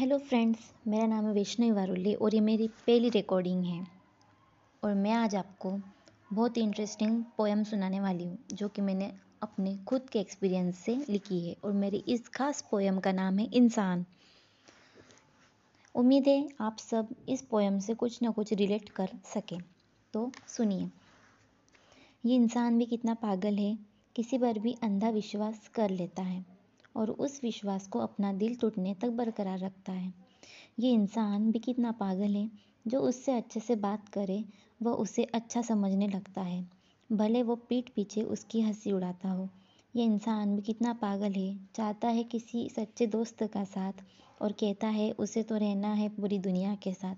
Hello friends मेरा नाम है वैष्णवी वारुली और ये मेरी पहली रिकॉर्डिंग है। और मैं आज आपको बहुत ही इंटरेस्टिंग पोएम सुनाने वाली हूँ, जो कि मैंने अपने खुद के एक्सपीरियंस से लिखी है और मेरी इस खास पोएम का नाम है इंसान। उम्मीद है आप सब इस पोएम से कुछ ना कुछ रिलेट कर सकें। तो सुनिए। ये इंसान भी कितना पागल है, किसी पर भी अंधा विश्वास कर लेता है। और उस विश्वास को अपना दिल टूटने तक बरकरार रखता है। ये इंसान भी कितना पागल है, जो उससे अच्छे से बात करे, वह उसे अच्छा समझने लगता है। भले वो पीठ पीछे उसकी हँसी उड़ाता हो यह इंसान भी कितना पागल है, चाहता है किसी सच्चे दोस्त का साथ और कहता है, उसे तो रहना है पूरी दुनिया के साथ।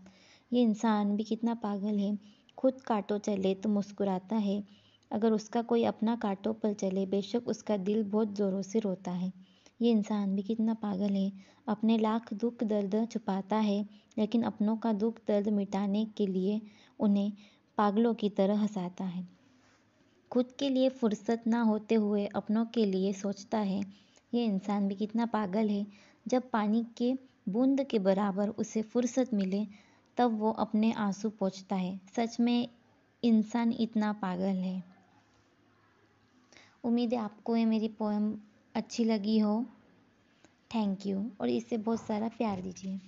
ये इंसान भी कितना पागल है, खुद काटो चले तो मुस्कुराता है। अगर उसका कोई अपना काटो पर चले, बेशक उसका दिल बहुत ज़ोरों से रोता है। ये इंसान भी कितना पागल है। अपने लाख दुख दर्द छुपाता है, लेकिन अपनों का दुख दर्द मिटाने के लिए उन्हें पागलों की तरह हंसाता है। खुद के लिए फुर्सत ना होते हुए अपनों के लिए सोचता है, ये इंसान भी कितना पागल है। जब पानी के बूंद के बराबर उसे फुर्सत मिले, तब वो अपने आँसू पोछता है। सच में इंसान इतना पागल है। उम्मीद है आपको ये मेरी पोएम अच्छी लगी हो। थैंक यू और इसे बहुत सारा प्यार दीजिए।